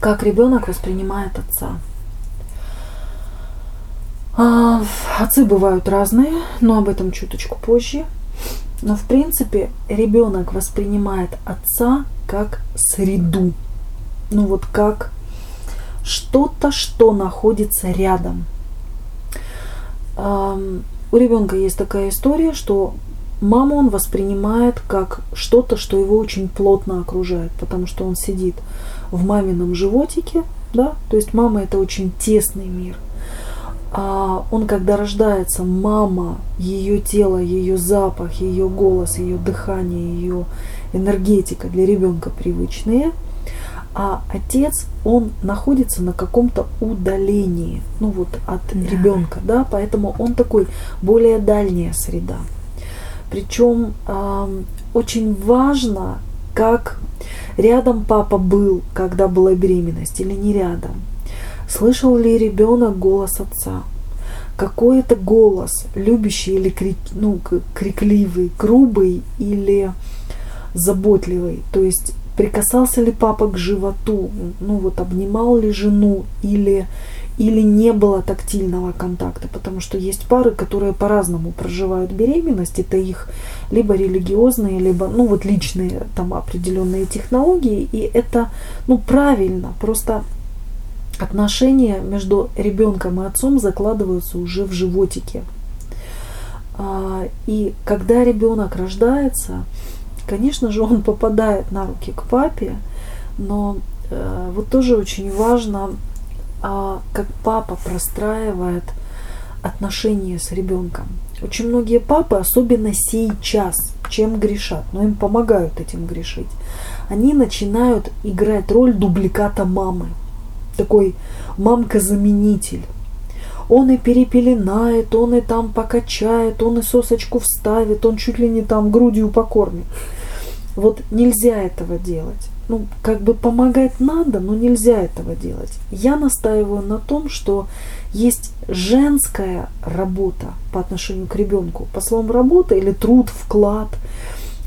как ребенок воспринимает отца. А, отцы бывают разные, но об этом чуточку позже. Но в принципе ребенок воспринимает отца как среду. Ну вот как что-то, что находится рядом. У ребенка есть такая история, что маму он воспринимает как что-то, что его очень плотно окружает, потому что он сидит в мамином животике, да, то есть мама это очень тесный мир. А он, когда рождается, мама, ее тело, ее запах, ее голос, ее дыхание, ее энергетика для ребенка привычные, а отец, он находится на каком-то удалении, ну вот от да. ребенка, да, поэтому он такой более дальняя среда. Причем э, очень важно, как рядом папа был, когда была беременность, или не рядом. Слышал ли ребенок голос отца? Какой это голос, любящий или крик, ну, крикливый, грубый или заботливый? То есть прикасался ли папа к животу, ну вот обнимал ли жену или или не было тактильного контакта, потому что есть пары, которые по-разному проживают беременность, это их либо религиозные, либо, ну вот личные там определенные технологии, и это, ну правильно, просто отношения между ребенком и отцом закладываются уже в животике. А, и когда ребенок рождается, конечно же, он попадает на руки к папе, но э, вот тоже очень важно а, как папа простраивает отношения с ребенком. Очень многие папы, особенно сейчас, чем грешат, но им помогают этим грешить, они начинают играть роль дубликата мамы. Такой мамка-заменитель. Он и перепеленает, он и там покачает, он и сосочку вставит, он чуть ли не там грудью покормит. Вот нельзя этого делать ну, как бы помогать надо, но нельзя этого делать. Я настаиваю на том, что есть женская работа по отношению к ребенку, по словам работа или труд, вклад,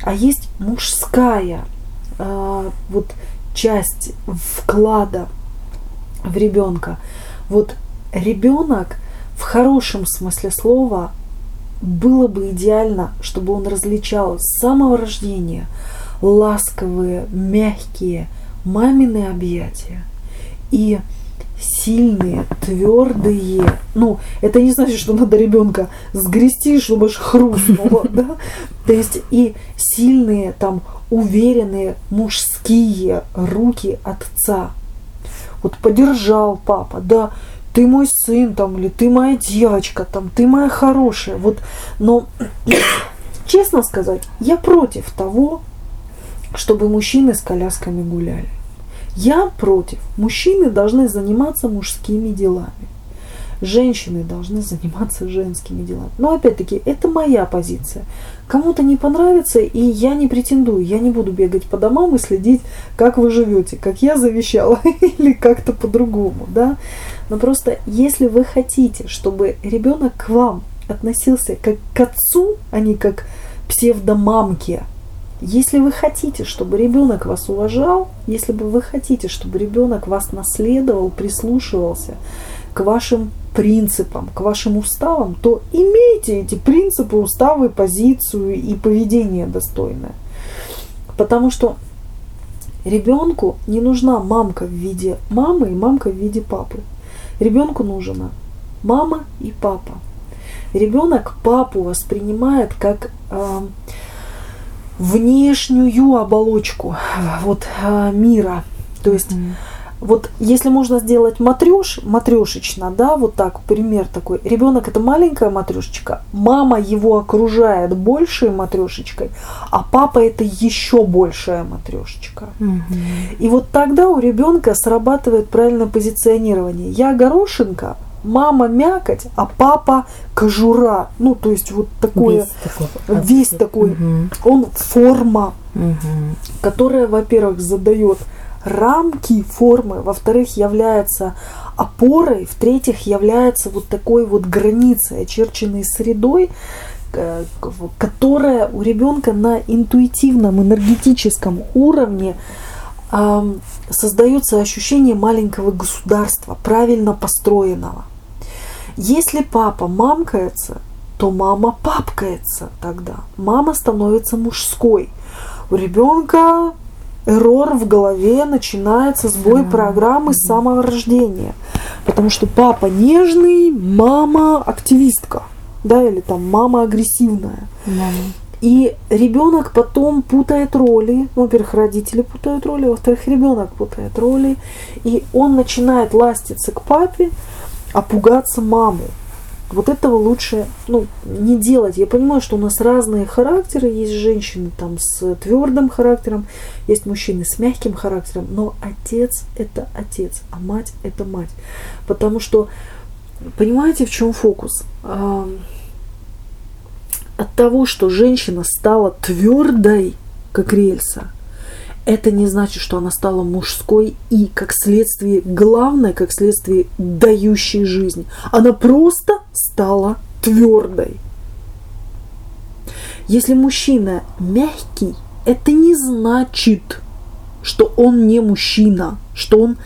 а есть мужская э, вот часть вклада в ребенка. Вот ребенок в хорошем смысле слова было бы идеально, чтобы он различал с самого рождения – ласковые, мягкие мамины объятия и сильные, твердые. Ну, это не значит, что надо ребенка сгрести, чтобы аж хрустнуло, да? То есть и сильные, там, уверенные мужские руки отца. Вот поддержал папа, да, ты мой сын там, или ты моя девочка там, ты моя хорошая. Вот, но честно сказать, я против того, чтобы мужчины с колясками гуляли. Я против. Мужчины должны заниматься мужскими делами. Женщины должны заниматься женскими делами. Но опять-таки, это моя позиция. Кому-то не понравится, и я не претендую. Я не буду бегать по домам и следить, как вы живете, как я завещала, или как-то по-другому. Да? Но просто, если вы хотите, чтобы ребенок к вам относился как к отцу, а не как псевдомамке, если вы хотите, чтобы ребенок вас уважал, если бы вы хотите, чтобы ребенок вас наследовал, прислушивался к вашим принципам, к вашим уставам, то имейте эти принципы, уставы, позицию и поведение достойное. Потому что ребенку не нужна мамка в виде мамы и мамка в виде папы. Ребенку нужна мама и папа. Ребенок папу воспринимает как э, внешнюю оболочку вот а, мира. То есть mm. вот если можно сделать матрёш, матрешечно, да, вот так пример такой. Ребенок это маленькая матрешечка, мама его окружает большей матрешечкой, а папа это еще большая матрешечка. Mm-hmm. И вот тогда у ребенка срабатывает правильное позиционирование. Я горошинка, мама мякоть, а папа кожура. Ну, то есть вот такое, весь такой, весь такой угу. он форма, угу. которая, во-первых, задает рамки формы, во-вторых, является опорой, в-третьих, является вот такой вот границей, очерченной средой, э, которая у ребенка на интуитивном энергетическом уровне э, создается ощущение маленького государства, правильно построенного. Если папа мамкается, то мама папкается тогда. Мама становится мужской. У ребенка эррор в голове начинается сбой программы с самого рождения. Потому что папа нежный, мама активистка. Да, или там мама агрессивная. Да. И ребенок потом путает роли. Ну, во-первых, родители путают роли, во-вторых, ребенок путает роли. И он начинает ластиться к папе, а пугаться маму. Вот этого лучше ну, не делать. Я понимаю, что у нас разные характеры. Есть женщины там с твердым характером, есть мужчины с мягким характером. Но отец это отец, а мать это мать. Потому что, понимаете, в чем фокус? от того, что женщина стала твердой, как рельса, это не значит, что она стала мужской и, как следствие, главное, как следствие, дающей жизнь. Она просто стала твердой. Если мужчина мягкий, это не значит, что он не мужчина, что он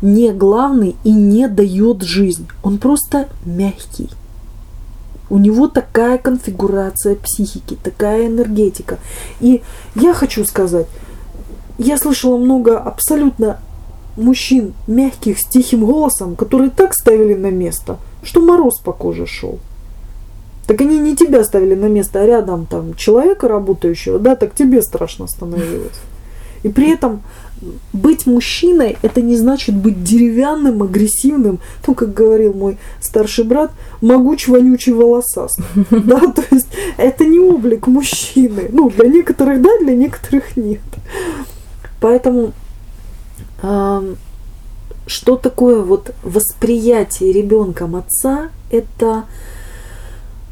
не главный и не дает жизнь. Он просто мягкий. У него такая конфигурация психики, такая энергетика. И я хочу сказать, я слышала много абсолютно мужчин мягких с тихим голосом, которые так ставили на место, что мороз по коже шел. Так они не тебя ставили на место, а рядом там человека работающего, да, так тебе страшно становилось. И при этом быть мужчиной это не значит быть деревянным, агрессивным, ну, как говорил мой старший брат, могуч, вонючий, волосаст. Да, то есть это не облик мужчины. Ну, для некоторых да, для некоторых нет. Поэтому что такое вот восприятие ребенком отца, это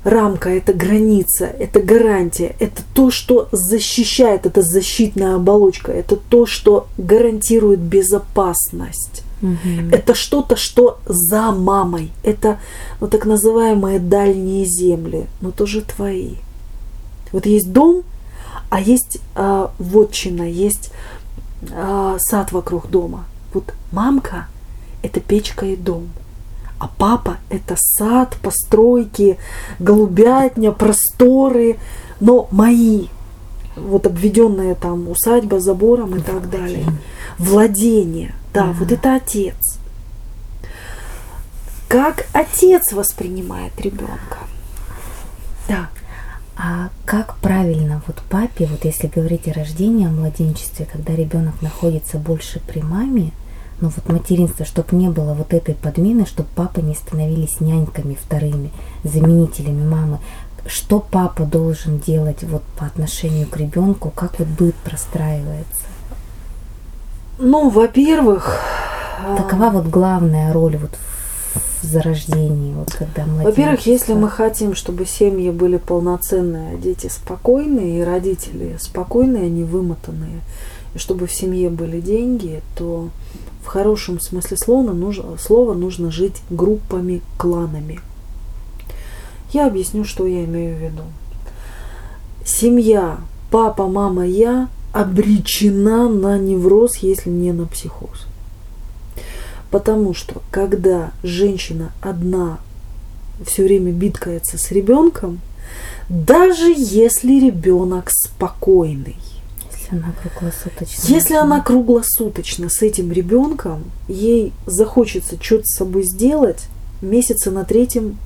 рамка, это граница, это гарантия, это то, что защищает, это защитная оболочка, это то, что гарантирует безопасность. Угу. Это что-то, что за мамой. Это ну, так называемые дальние земли, но тоже твои. Вот есть дом, а есть э, вотчина, есть э, сад вокруг дома. Вот мамка – это печка и дом – а папа – это сад, постройки, голубятня, просторы, но мои, вот обведенная там усадьба забором и так далее. Владение, да, ага. вот это отец. Как отец воспринимает ребенка? Да. А как правильно вот папе, вот если говорить о рождении, о младенчестве, когда ребенок находится больше при маме, но вот материнство, чтобы не было вот этой подмены, чтобы папы не становились няньками вторыми, заменителями мамы. Что папа должен делать вот по отношению к ребенку, как вот быт простраивается? Ну, во-первых... Такова вот главная роль вот в зарождении, вот когда Во-первых, если мы хотим, чтобы семьи были полноценные, а дети спокойные, и родители спокойные, они вымотанные, и чтобы в семье были деньги, то в хорошем смысле слова нужно, слова нужно жить группами, кланами. Я объясню, что я имею в виду. Семья, папа, мама, я обречена на невроз, если не на психоз. Потому что когда женщина одна все время биткается с ребенком, даже если ребенок спокойный, она круглосуточно. Если она круглосуточно с этим ребенком, ей захочется что-то с собой сделать, месяца на третьем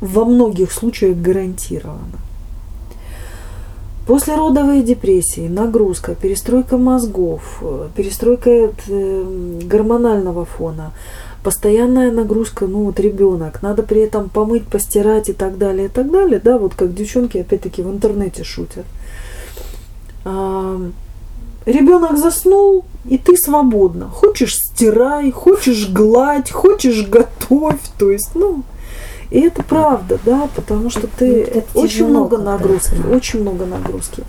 во многих случаях гарантированно. После родовой депрессии, нагрузка, перестройка мозгов, перестройка э, гормонального фона, постоянная нагрузка, ну вот ребенок, надо при этом помыть, постирать и так далее, и так далее, да, вот как девчонки опять-таки в интернете шутят – ребенок заснул, и ты свободна. Хочешь стирай, хочешь гладь, хочешь готовь. То есть, ну, и это правда, да, потому что ты это очень много нагрузки, да. очень много нагрузки.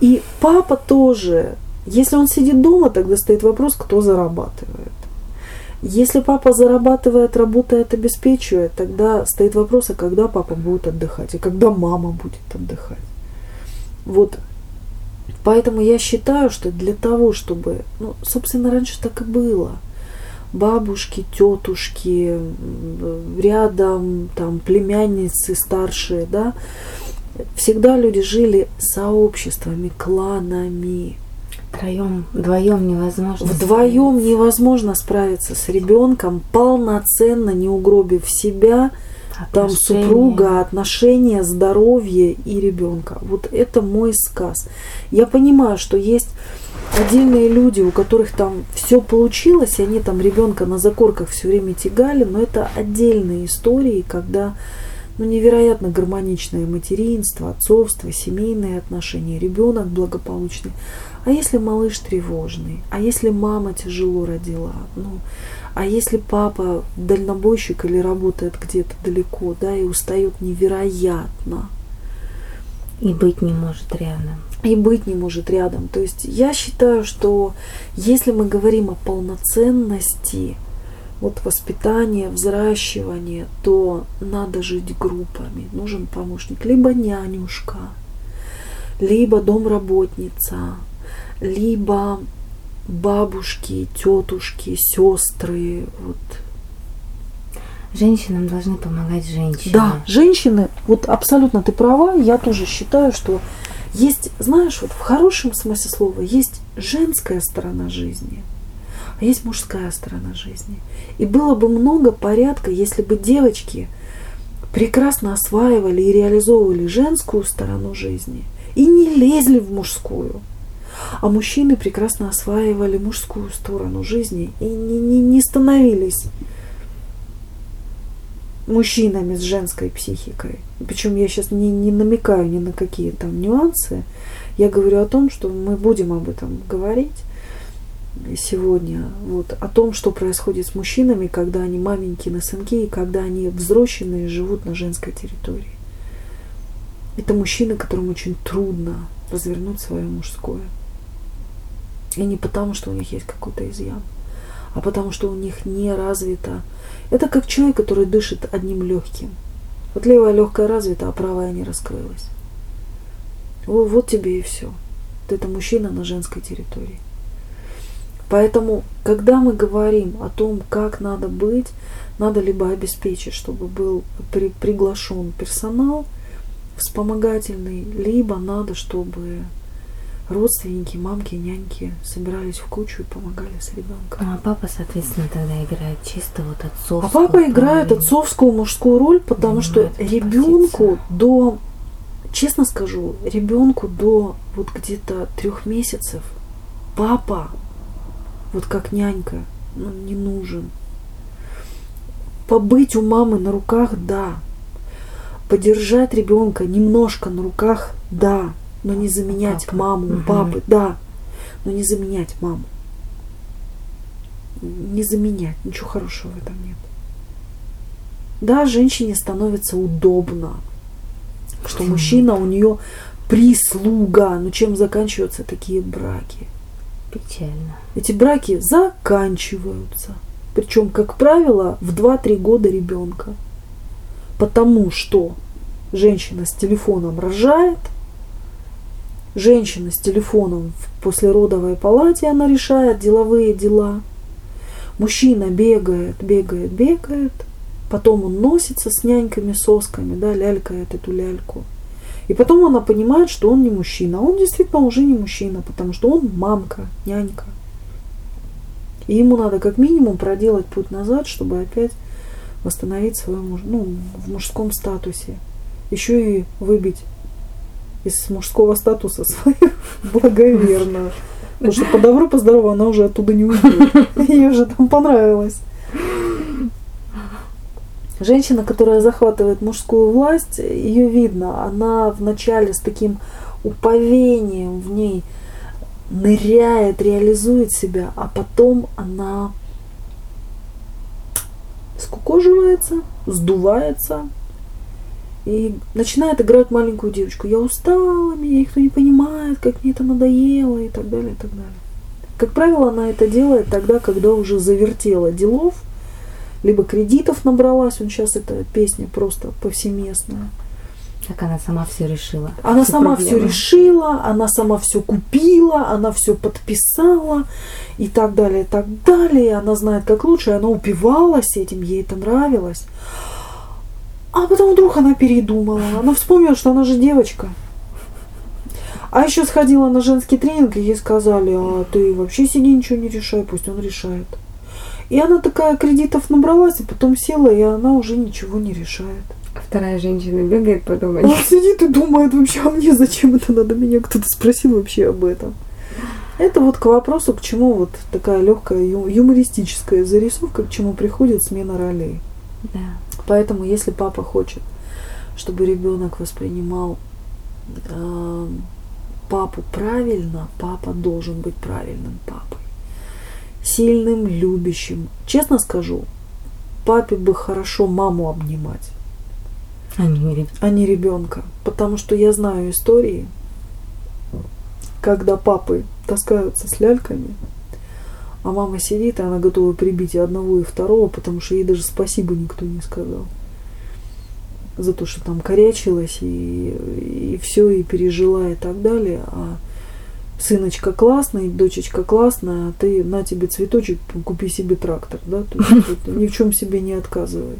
И папа тоже, если он сидит дома, тогда стоит вопрос, кто зарабатывает. Если папа зарабатывает, работает, обеспечивает, тогда стоит вопрос, а когда папа будет отдыхать, и когда мама будет отдыхать. Вот Поэтому я считаю, что для того, чтобы, ну, собственно, раньше так и было. Бабушки, тетушки, рядом там племянницы старшие, да, всегда люди жили сообществами, кланами. Втроем, вдвоем невозможно. Вдвоем невозможно справиться с ребенком, полноценно не угробив себя, там супруга, отношения, здоровье и ребенка. Вот это мой сказ. Я понимаю, что есть отдельные люди, у которых там все получилось, и они там ребенка на закорках все время тягали, но это отдельные истории, когда ну, невероятно гармоничное материнство, отцовство, семейные отношения, ребенок благополучный. А если малыш тревожный? А если мама тяжело родила? Ну, а если папа дальнобойщик или работает где-то далеко, да, и устает невероятно? И быть не может рядом. И быть не может рядом. То есть я считаю, что если мы говорим о полноценности, вот воспитания, взращивания, то надо жить группами. Нужен помощник. Либо нянюшка, либо домработница, либо бабушки, тетушки, сестры, вот. Женщинам должны помогать женщины. Да, женщины, вот абсолютно ты права, я тоже считаю, что есть, знаешь, вот в хорошем смысле слова, есть женская сторона жизни, а есть мужская сторона жизни. И было бы много порядка, если бы девочки прекрасно осваивали и реализовывали женскую сторону жизни и не лезли в мужскую. А мужчины прекрасно осваивали мужскую сторону жизни и не, не, не становились мужчинами с женской психикой. Причем я сейчас не, не намекаю ни на какие там нюансы. Я говорю о том, что мы будем об этом говорить сегодня. Вот, о том, что происходит с мужчинами, когда они маменькины сынки и когда они взросленные живут на женской территории. Это мужчины, которым очень трудно развернуть свое мужское. И не потому, что у них есть какой-то изъян, а потому, что у них не развито. Это как человек, который дышит одним легким. Вот левая легкая развита, а правая не раскрылась. Вот, тебе и все. Вот это мужчина на женской территории. Поэтому, когда мы говорим о том, как надо быть, надо либо обеспечить, чтобы был при, приглашен персонал вспомогательный, либо надо, чтобы родственники, мамки, няньки собирались в кучу и помогали с ребенком. Ну, а папа, соответственно, тогда играет чисто вот отцовскую. А папа играет отцовскую мужскую роль, потому что ребенку до, честно скажу, ребенку до вот где-то трех месяцев папа, вот как нянька, ну, не нужен. Побыть у мамы на руках, да. Подержать ребенка немножко на руках, да но не заменять Папа. маму, угу. папы, да, но не заменять маму. Не заменять, ничего хорошего в этом нет. Да, женщине становится удобно, что мужчина у нее прислуга. Но чем заканчиваются такие браки? Печально. Эти браки заканчиваются. Причем, как правило, в 2-3 года ребенка. Потому что женщина с телефоном рожает – Женщина с телефоном в послеродовой палате, она решает деловые дела. Мужчина бегает, бегает, бегает. Потом он носится с няньками, сосками, да, лялькает эту ляльку. И потом она понимает, что он не мужчина. Он действительно уже не мужчина, потому что он мамка, нянька. И ему надо как минимум проделать путь назад, чтобы опять восстановить муж, ну, в мужском статусе. Еще и выбить из мужского статуса своего благоверно. Потому что по добру, по здорову она уже оттуда не уйдет. Ей уже там понравилось. Женщина, которая захватывает мужскую власть, ее видно. Она вначале с таким уповением в ней ныряет, реализует себя, а потом она скукоживается, сдувается, и начинает играть маленькую девочку. Я устала, меня никто не понимает, как мне это надоело и так далее, и так далее. Как правило, она это делает тогда, когда уже завертела делов, либо кредитов набралась, он сейчас эта песня просто повсеместная, Как она сама все решила. Она Все сама проблемы. все решила, она сама все купила, она все подписала и так далее, и так далее. Она знает, как лучше, и она упивалась этим, ей это нравилось. А потом вдруг она передумала. Она вспомнила, что она же девочка. А еще сходила на женский тренинг, и ей сказали, а ты вообще сиди, ничего не решай, пусть он решает. И она такая кредитов набралась, и потом села, и она уже ничего не решает. А Вторая женщина бегает подумать. Он сидит и думает вообще, а мне зачем это надо? Меня кто-то спросил вообще об этом. Это вот к вопросу, к чему вот такая легкая юмористическая зарисовка, к чему приходит смена ролей. Да. Поэтому, если папа хочет, чтобы ребенок воспринимал э, папу правильно, папа должен быть правильным папой. Сильным, любящим. Честно скажу, папе бы хорошо маму обнимать Они не а не ребенка. Потому что я знаю истории, когда папы таскаются с ляльками, а мама сидит, и она готова прибить и одного, и второго, потому что ей даже спасибо никто не сказал. За то, что там корячилась и, и все, и пережила, и так далее. А сыночка классный, дочечка классная, а ты на тебе цветочек, купи себе трактор, да? То есть ни в чем себе не отказывай.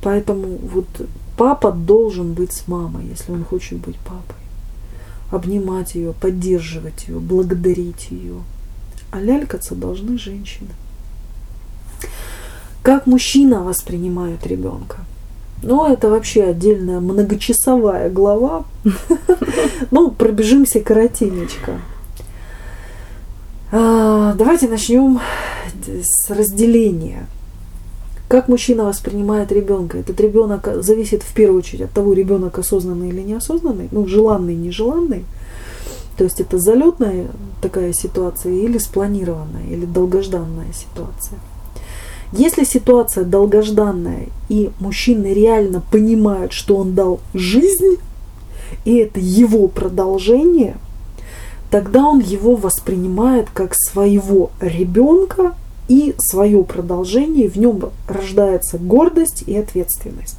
Поэтому вот папа должен быть с мамой, если он хочет быть папой. Обнимать ее, поддерживать ее, благодарить ее. А лялькаться должны женщины. Как мужчина воспринимает ребенка? Ну, это вообще отдельная многочасовая глава. Ну, пробежимся коротенечко. А, Давайте начнем с разделения. Как мужчина воспринимает ребенка? Этот ребенок зависит в первую очередь от того, ребенок осознанный или неосознанный, ну, желанный, нежеланный. То есть это залетная такая ситуация или спланированная, или долгожданная ситуация. Если ситуация долгожданная, и мужчина реально понимает, что он дал жизнь, и это его продолжение, тогда он его воспринимает как своего ребенка и свое продолжение, в нем рождается гордость и ответственность.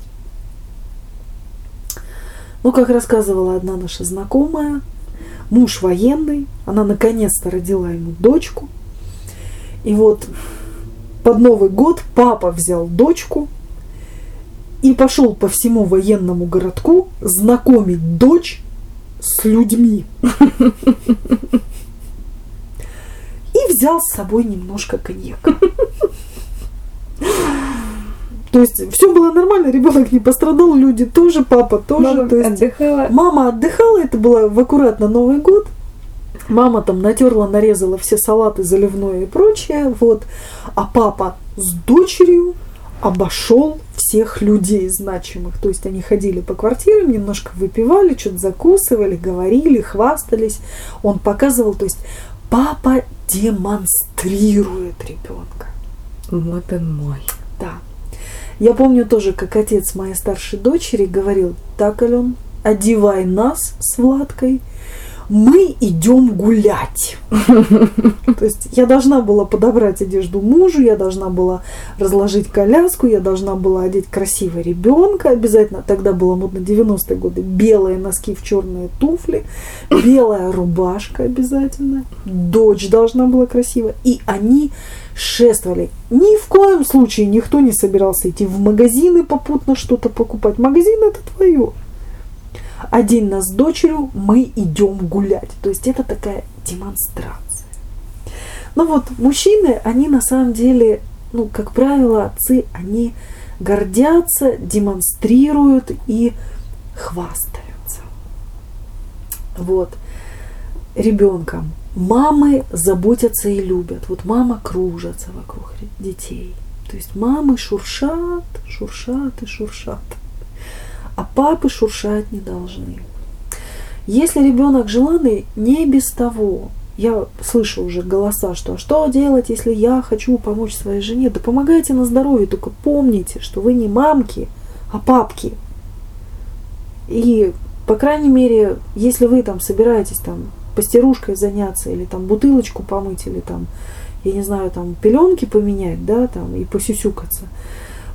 Ну, как рассказывала одна наша знакомая, муж военный, она наконец-то родила ему дочку. И вот под Новый год папа взял дочку и пошел по всему военному городку знакомить дочь с людьми. И взял с собой немножко коньяка. То есть все было нормально, ребенок не пострадал, люди тоже, папа тоже. Мама то есть отдыхала. Мама отдыхала, это было в аккуратно Новый год. Мама там натерла, нарезала все салаты, заливное и прочее, вот. А папа с дочерью обошел всех людей значимых. То есть они ходили по квартирам, немножко выпивали, что-то закусывали, говорили, хвастались. Он показывал, то есть папа демонстрирует ребенка. Вот он мой. Да. Я помню тоже, как отец моей старшей дочери говорил, так, Ален, одевай нас с Владкой, мы идем гулять. То есть я должна была подобрать одежду мужу, я должна была разложить коляску, я должна была одеть красиво ребенка обязательно. Тогда было модно 90-е годы. Белые носки в черные туфли, белая рубашка обязательно. Дочь должна была красиво. И они шествовали. Ни в коем случае никто не собирался идти в магазины попутно что-то покупать. Магазин это твое. День нас с дочерью мы идем гулять. То есть это такая демонстрация. Ну вот, мужчины, они на самом деле, ну, как правило, отцы, они гордятся, демонстрируют и хвастаются. Вот. Ребенком. Мамы заботятся и любят. Вот мама кружатся вокруг детей. То есть мамы шуршат, шуршат и шуршат. А папы шуршать не должны. Если ребенок желанный, не без того. Я слышу уже голоса, что «А что делать, если я хочу помочь своей жене? Да помогайте на здоровье, только помните, что вы не мамки, а папки. И, по крайней мере, если вы там собираетесь там постирушкой заняться, или там бутылочку помыть, или там, я не знаю, там пеленки поменять, да, там, и посюсюкаться,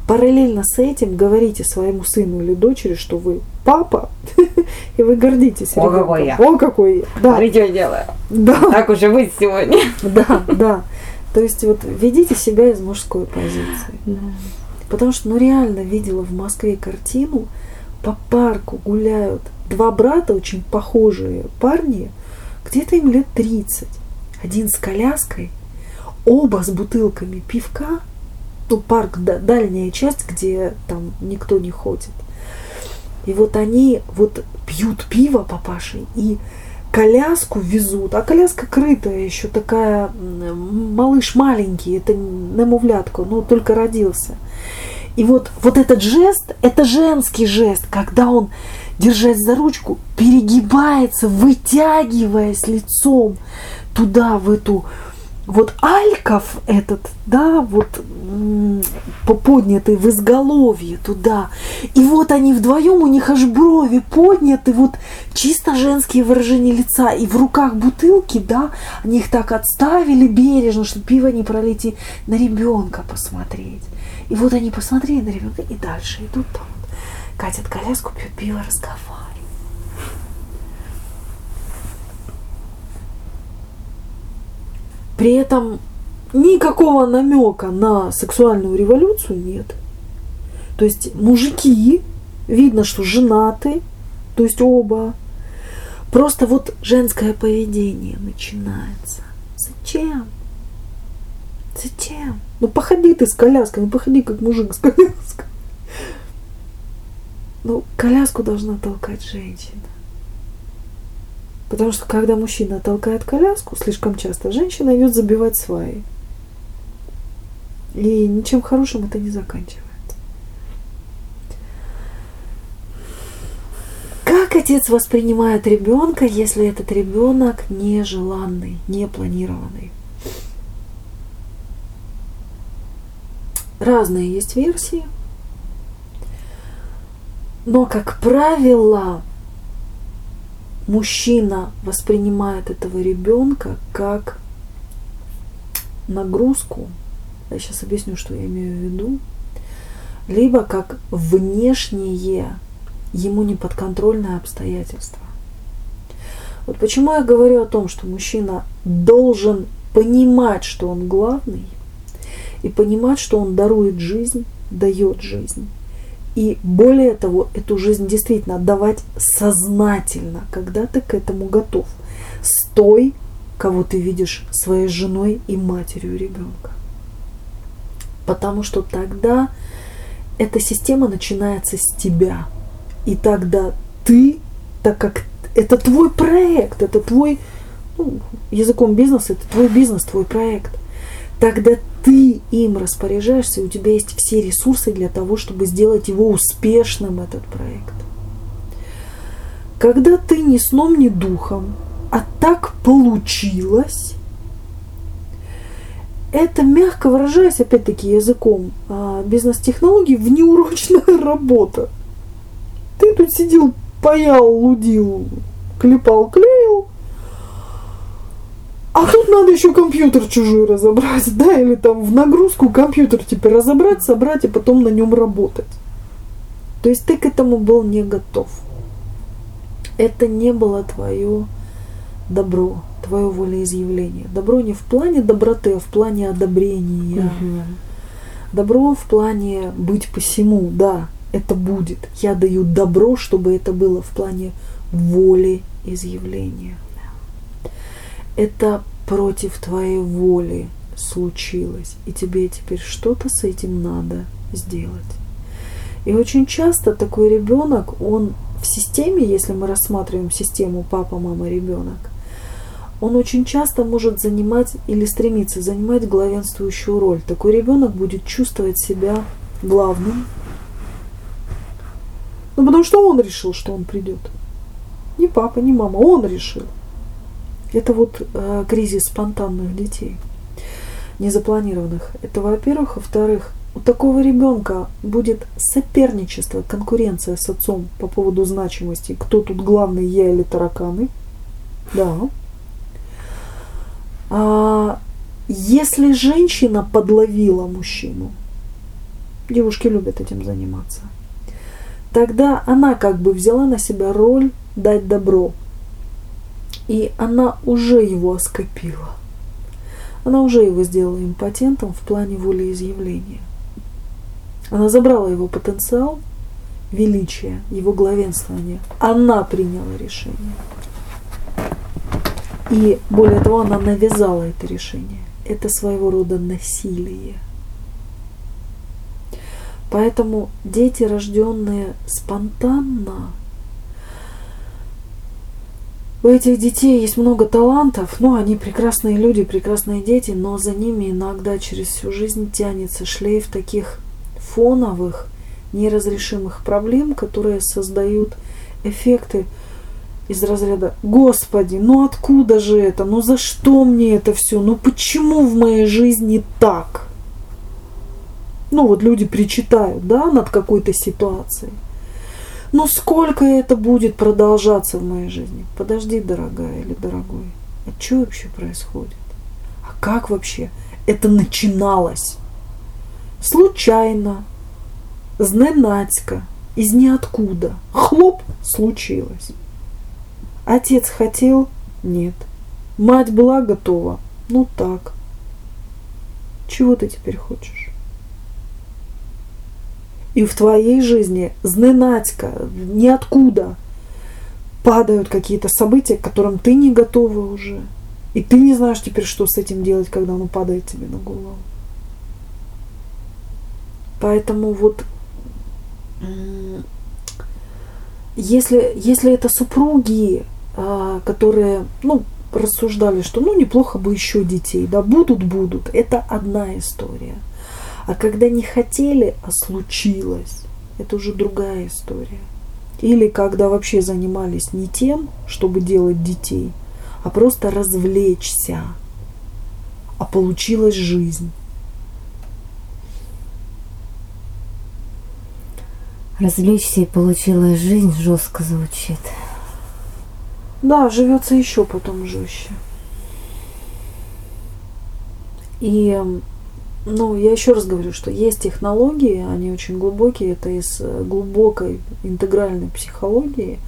параллельно с этим говорите своему сыну или дочери, что вы папа, и вы гордитесь. О, какой я. О, какой я. Да. Я делаю. Да. Так уже быть сегодня. Да, да. То есть вот ведите себя из мужской позиции. Да. Потому что, ну реально видела в Москве картину, по парку гуляют два брата, очень похожие парни, где-то им лет 30. Один с коляской, оба с бутылками пивка, ну, парк, да, дальняя часть, где там никто не ходит. И вот они вот пьют пиво папашей и коляску везут, а коляска крытая еще такая, малыш маленький, это намовлятку, ну только родился. И вот, вот этот жест, это женский жест, когда он, держась за ручку, перегибается, вытягиваясь лицом туда, в эту, вот альков этот, да, вот поднятый в изголовье туда. И вот они вдвоем, у них аж брови подняты, вот чисто женские выражения лица. И в руках бутылки, да, они их так отставили бережно, чтобы пиво не пролети, на ребенка посмотреть. И вот они посмотрели на ребенка и дальше идут там. Катят коляску, пьют пиво, разговаривают. При этом никакого намека на сексуальную революцию нет. То есть мужики, видно, что женаты, то есть оба. Просто вот женское поведение начинается. Зачем? Зачем? Ну походи ты с коляской, ну походи как мужик с коляской. Ну, коляску должна толкать женщина. Потому что когда мужчина толкает коляску, слишком часто женщина идет забивать сваи. И ничем хорошим это не заканчивается. Как отец воспринимает ребенка, если этот ребенок нежеланный, не планированный? Разные есть версии. Но, как правило, мужчина воспринимает этого ребенка как нагрузку. Я сейчас объясню, что я имею в виду. Либо как внешнее ему неподконтрольное обстоятельство. Вот почему я говорю о том, что мужчина должен понимать, что он главный, и понимать, что он дарует жизнь, дает жизнь. И более того, эту жизнь действительно отдавать сознательно, когда ты к этому готов. С той, кого ты видишь своей женой и матерью ребенка. Потому что тогда эта система начинается с тебя. И тогда ты, так как это твой проект, это твой, ну, языком бизнеса, это твой бизнес, твой проект, тогда ты им распоряжаешься, и у тебя есть все ресурсы для того, чтобы сделать его успешным, этот проект. Когда ты ни сном, ни духом, а так получилось, это, мягко выражаясь, опять-таки языком а, бизнес-технологий, внеурочная работа. Ты тут сидел, паял, лудил, клепал, клеил, а тут надо еще компьютер чужой разобрать, да, или там в нагрузку компьютер теперь разобрать, собрать и потом на нем работать. То есть ты к этому был не готов. Это не было твое добро, твое волеизъявление. Добро не в плане доброты, а в плане одобрения. Угу. Добро в плане быть посему, да, это будет. Я даю добро, чтобы это было в плане воли изъявления это против твоей воли случилось, и тебе теперь что-то с этим надо сделать. И очень часто такой ребенок, он в системе, если мы рассматриваем систему папа, мама, ребенок, он очень часто может занимать или стремиться занимать главенствующую роль. Такой ребенок будет чувствовать себя главным. Ну, потому что он решил, что он придет. Не папа, не мама, он решил. Это вот э, кризис спонтанных детей, незапланированных. Это, во-первых. Во-вторых, у такого ребенка будет соперничество, конкуренция с отцом по поводу значимости. Кто тут главный, я или тараканы? Да. А если женщина подловила мужчину, девушки любят этим заниматься, тогда она как бы взяла на себя роль дать добро. И она уже его оскопила. Она уже его сделала импотентом в плане волеизъявления. Она забрала его потенциал, величие, его главенствование. Она приняла решение. И более того, она навязала это решение. Это своего рода насилие. Поэтому дети, рожденные спонтанно, у этих детей есть много талантов, ну, они прекрасные люди, прекрасные дети, но за ними иногда через всю жизнь тянется шлейф таких фоновых, неразрешимых проблем, которые создают эффекты из разряда «Господи, ну откуда же это? Ну за что мне это все? Ну почему в моей жизни так?» Ну вот люди причитают, да, над какой-то ситуацией. Ну сколько это будет продолжаться в моей жизни? Подожди, дорогая или дорогой. А что вообще происходит? А как вообще это начиналось? Случайно, зненацька, из ниоткуда. Хлоп, случилось. Отец хотел? Нет. Мать была готова? Ну так. Чего ты теперь хочешь? И в твоей жизни зненацька, ниоткуда падают какие-то события, к которым ты не готова уже. И ты не знаешь теперь, что с этим делать, когда оно падает тебе на голову. Поэтому вот если, если это супруги, а, которые, ну, рассуждали, что ну неплохо бы еще детей, да, будут, будут, это одна история. А когда не хотели, а случилось, это уже другая история. Или когда вообще занимались не тем, чтобы делать детей, а просто развлечься, а получилась жизнь. Развлечься и получилась жизнь жестко звучит. Да, живется еще потом жестче. И ну, я еще раз говорю, что есть технологии, они очень глубокие, это из э, глубокой интегральной психологии,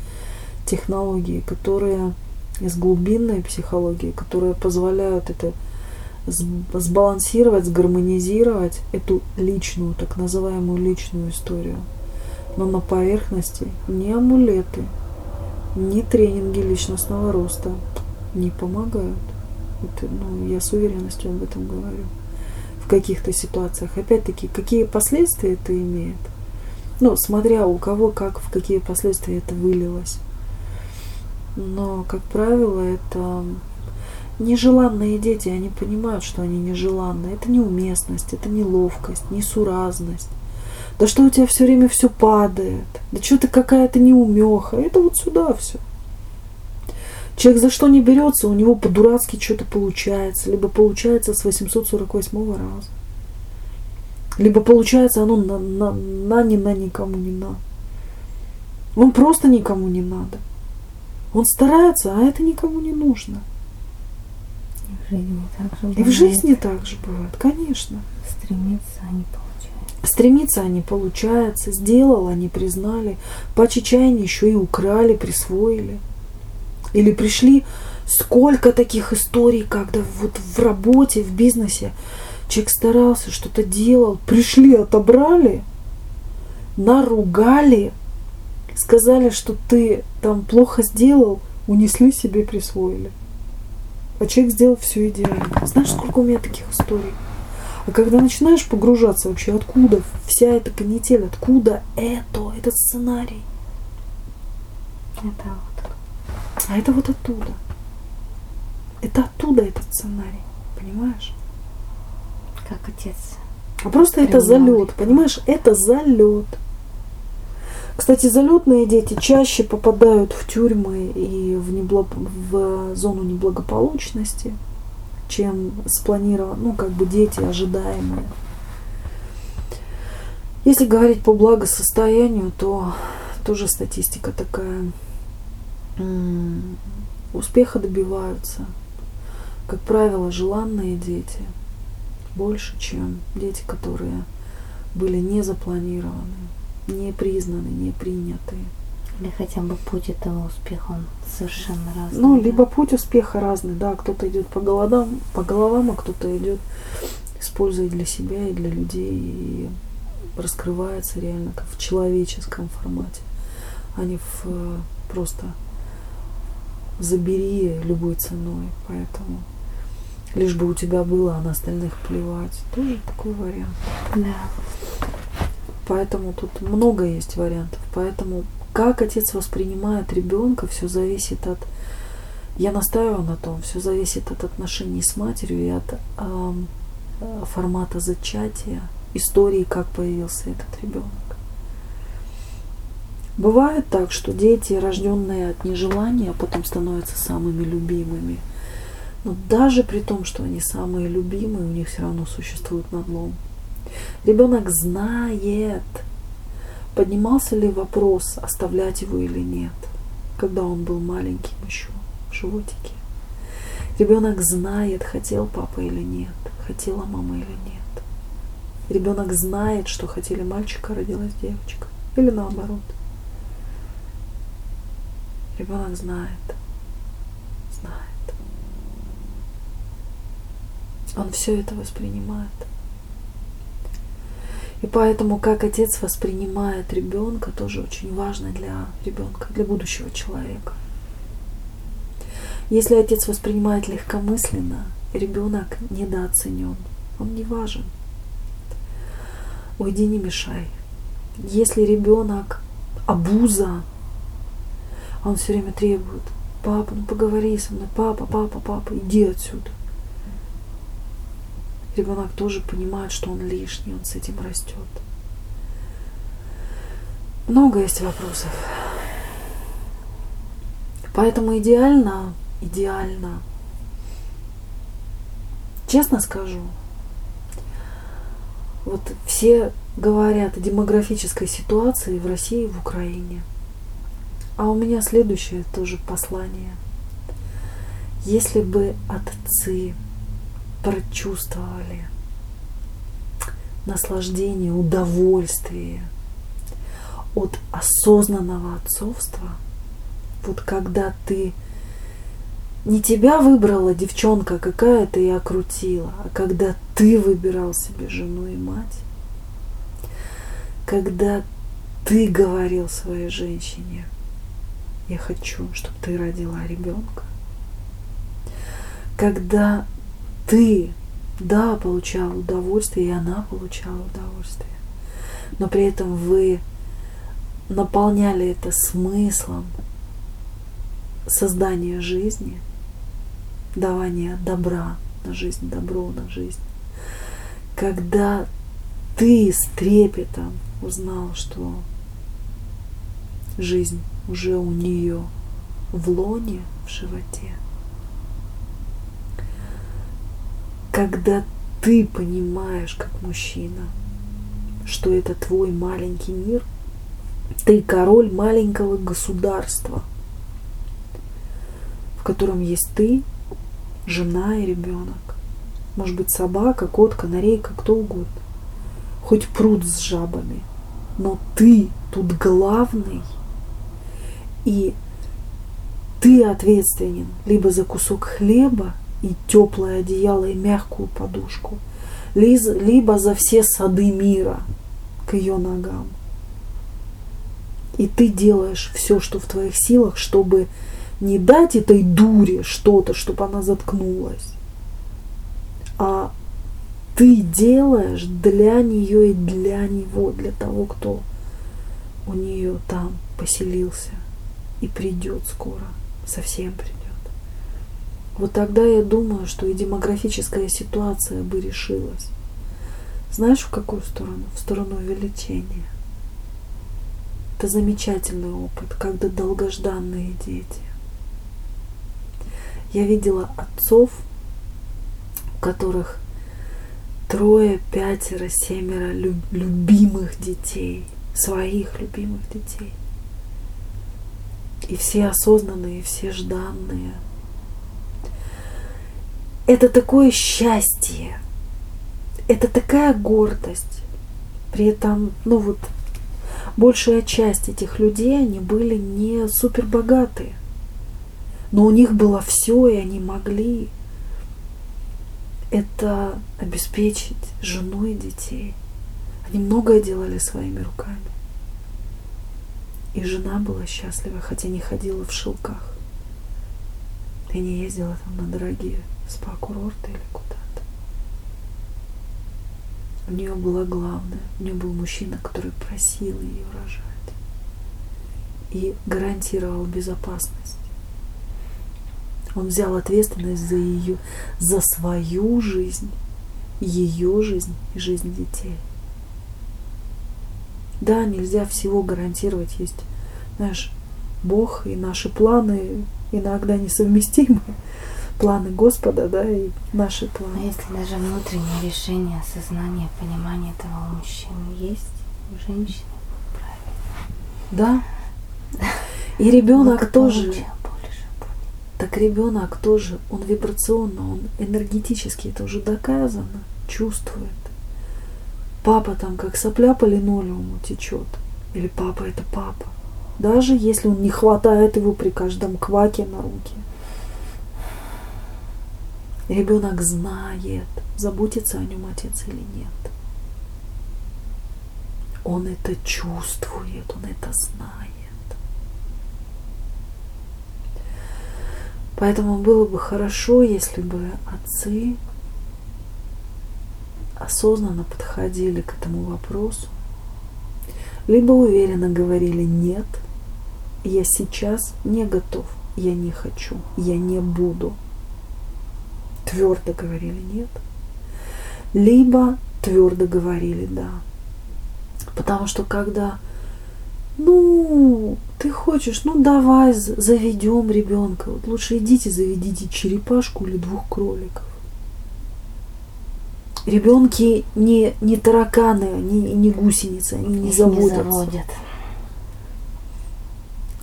технологии, которые из глубинной психологии, которые позволяют это сбалансировать, сгармонизировать эту личную, так называемую личную историю. Но на поверхности ни амулеты, ни тренинги личностного роста не помогают. Это, ну, я с уверенностью об этом говорю в каких-то ситуациях. Опять-таки, какие последствия это имеет? Ну, смотря у кого как, в какие последствия это вылилось. Но, как правило, это нежеланные дети, они понимают, что они нежеланные. Это неуместность, это неловкость, несуразность. Да что у тебя все время все падает? Да что ты какая-то неумеха? Это вот сюда все. Человек за что не берется, у него по-дурацки что-то получается. Либо получается с 848 раза. Либо получается оно на, на, на не на никому не на. Он просто никому не надо. Он старается, а это никому не нужно. И в жизни так же И в жизни так же бывает, конечно. Стремиться, а не получается. Стремиться, а не получается. Сделал, они признали. По чечайне еще и украли, присвоили. Или пришли сколько таких историй, когда вот в работе, в бизнесе человек старался, что-то делал, пришли, отобрали, наругали, сказали, что ты там плохо сделал, унесли себе, присвоили. А человек сделал все идеально. Знаешь, сколько у меня таких историй? А когда начинаешь погружаться вообще, откуда вся эта канитель, откуда это, этот сценарий? Это а это вот оттуда. Это оттуда этот сценарий, понимаешь? Как отец. А просто это залет, понимаешь? Это залет. Кстати, залетные дети чаще попадают в тюрьмы и в, неблаг... в зону неблагополучности, чем спланировано, ну, как бы дети ожидаемые. Если говорить по благосостоянию, то тоже статистика такая успеха добиваются, как правило, желанные дети больше, чем дети, которые были не запланированы, не признаны, не приняты. Или хотя бы путь этого успеха, он совершенно разный. Ну, да? либо путь успеха разный, да, кто-то идет по головам, по головам, а кто-то идет, используя для себя и для людей, и раскрывается реально как в человеческом формате, а не в э, просто забери любой ценой. Поэтому лишь бы у тебя было, а на остальных плевать. Тоже такой вариант. Да. Поэтому тут много есть вариантов. Поэтому как отец воспринимает ребенка, все зависит от... Я настаиваю на том, все зависит от отношений с матерью и от э, формата зачатия, истории, как появился этот ребенок. Бывает так, что дети, рожденные от нежелания, потом становятся самыми любимыми. Но даже при том, что они самые любимые, у них все равно существует надлом. Ребенок знает, поднимался ли вопрос, оставлять его или нет, когда он был маленьким еще в животике. Ребенок знает, хотел папа или нет, хотела мама или нет. Ребенок знает, что хотели мальчика, родилась девочка. Или наоборот. Ребенок знает. Знает. Он все это воспринимает. И поэтому, как отец воспринимает ребенка, тоже очень важно для ребенка, для будущего человека. Если отец воспринимает легкомысленно, ребенок недооценен, он не важен. Уйди, не мешай. Если ребенок абуза, он все время требует, папа, ну поговори со мной, папа, папа, папа, иди отсюда ребенок тоже понимает, что он лишний, он с этим растет. Много есть вопросов. Поэтому идеально, идеально. Честно скажу, вот все говорят о демографической ситуации в России и в Украине. А у меня следующее тоже послание. Если бы отцы прочувствовали наслаждение, удовольствие от осознанного отцовства, вот когда ты не тебя выбрала девчонка какая-то и окрутила, а когда ты выбирал себе жену и мать, когда ты говорил своей женщине, я хочу, чтобы ты родила ребенка, когда ты, да, получал удовольствие, и она получала удовольствие. Но при этом вы наполняли это смыслом создания жизни, давания добра на жизнь, добро на жизнь. Когда ты с трепетом узнал, что жизнь уже у нее в лоне, в животе – когда ты понимаешь, как мужчина, что это твой маленький мир, ты король маленького государства, в котором есть ты, жена и ребенок. Может быть, собака, кот, канарейка, кто угодно. Хоть пруд с жабами. Но ты тут главный. И ты ответственен либо за кусок хлеба, и теплое одеяло, и мягкую подушку, либо за все сады мира к ее ногам. И ты делаешь все, что в твоих силах, чтобы не дать этой дуре что-то, чтобы она заткнулась, а ты делаешь для нее и для него, для того, кто у нее там поселился и придет скоро, совсем придет. Вот тогда я думаю, что и демографическая ситуация бы решилась. Знаешь, в какую сторону? В сторону увеличения. Это замечательный опыт, когда долгожданные дети. Я видела отцов, у которых трое, пятеро, семеро любимых детей, своих любимых детей. И все осознанные, все жданные – это такое счастье, это такая гордость. При этом, ну вот, большая часть этих людей, они были не супер богатые. Но у них было все, и они могли это обеспечить жену и детей. Они многое делали своими руками. И жена была счастлива, хотя не ходила в шелках. И не ездила там на дорогие спа-курорты или куда-то. У нее было главное. У нее был мужчина, который просил ее рожать. И гарантировал безопасность. Он взял ответственность за ее, за свою жизнь, ее жизнь и жизнь детей. Да, нельзя всего гарантировать. Есть, знаешь, Бог и наши планы иногда несовместимы. Планы Господа, да, и наши планы. Но если даже внутреннее решение, осознание, понимание этого у мужчины есть, у женщины, правильно. Да. И ребенок тоже. Так ребенок тоже, он вибрационно, он энергетически, это уже доказано, чувствует. Папа там как сопля по линолеуму течет. Или папа это папа. Даже если он не хватает его при каждом кваке на руки. Ребенок знает, заботится о нем отец или нет. Он это чувствует, он это знает. Поэтому было бы хорошо, если бы отцы осознанно подходили к этому вопросу, либо уверенно говорили «нет, я сейчас не готов, я не хочу, я не буду». Твердо говорили «нет», либо твердо говорили «да». Потому что когда ну, ты хочешь, ну давай заведем ребенка. Вот лучше идите заведите черепашку или двух кроликов. Ребенки не, не тараканы, не, не гусеницы, они не заводятся. Не заводят.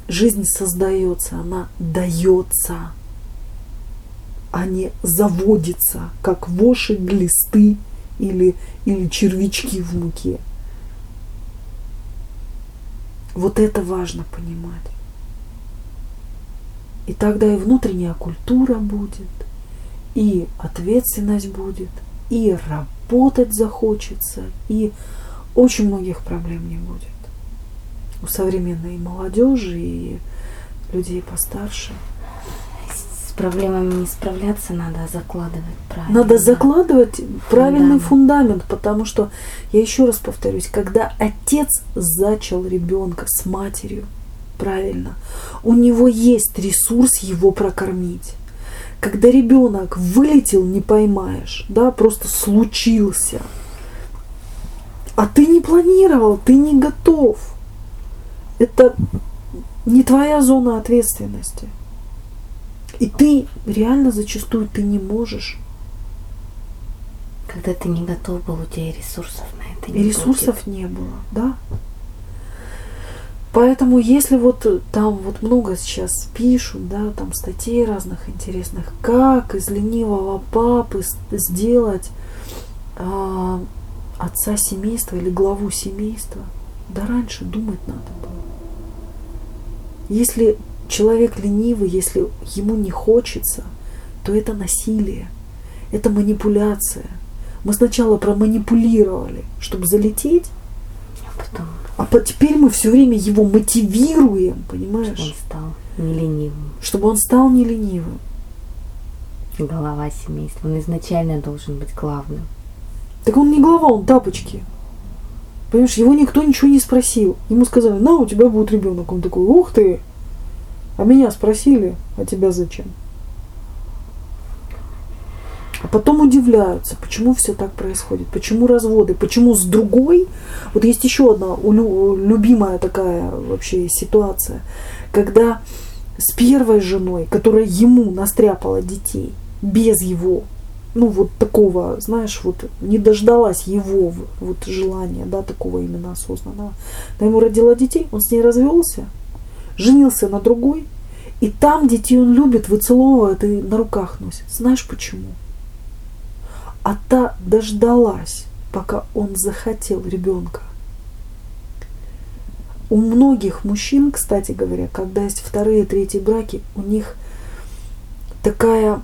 Жизнь создается, она дается, а не заводится, как воши, глисты или, или червячки в муке. Вот это важно понимать. И тогда и внутренняя культура будет, и ответственность будет, и работать захочется, и очень многих проблем не будет. У современной молодежи и людей постарше – проблемами не справляться, надо закладывать правильно. Надо закладывать правильный фундамент. фундамент, потому что, я еще раз повторюсь, когда отец зачал ребенка с матерью, правильно, у него есть ресурс его прокормить. Когда ребенок вылетел, не поймаешь, да, просто случился. А ты не планировал, ты не готов. Это не твоя зона ответственности. И ты реально зачастую ты не можешь. Когда ты не готов был, у тебя и ресурсов на это не И ресурсов будет. не было, да. Поэтому если вот там вот много сейчас пишут, да, там статей разных интересных, как из ленивого папы сделать а, отца семейства или главу семейства, да раньше думать надо было. Если человек ленивый, если ему не хочется, то это насилие, это манипуляция. Мы сначала проманипулировали, чтобы залететь, а потом... А по, теперь мы все время его мотивируем, понимаешь? Чтобы он стал не ленивым. Чтобы он стал не ленивым. Голова семейства. Он изначально должен быть главным. Так он не глава, он тапочки. Понимаешь, его никто ничего не спросил. Ему сказали, на, у тебя будет ребенок. Он такой, ух ты, а меня спросили, а тебя зачем? А потом удивляются, почему все так происходит, почему разводы, почему с другой. Вот есть еще одна любимая такая вообще ситуация, когда с первой женой, которая ему настряпала детей, без его, ну вот такого, знаешь, вот не дождалась его вот желания, да, такого именно осознанного. Она ему родила детей, он с ней развелся, женился на другой, и там детей он любит, выцеловывает и на руках носит. Знаешь почему? А та дождалась пока он захотел ребенка. У многих мужчин, кстати говоря, когда есть вторые, третьи браки, у них такая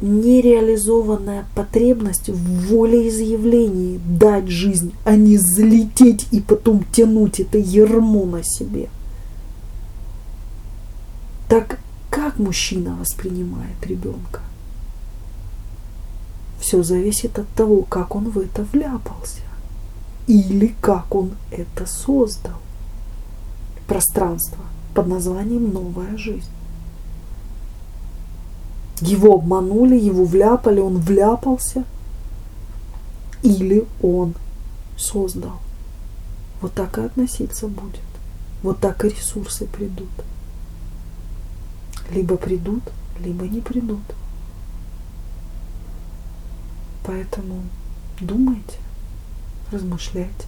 нереализованная потребность в волеизъявлении дать жизнь, а не залететь и потом тянуть это ермо на себе. Так как мужчина воспринимает ребенка? Все зависит от того, как он в это вляпался или как он это создал. Пространство под названием «Новая жизнь». Его обманули, его вляпали, он вляпался. Или он создал. Вот так и относиться будет. Вот так и ресурсы придут. Либо придут, либо не придут. Поэтому думайте, размышляйте.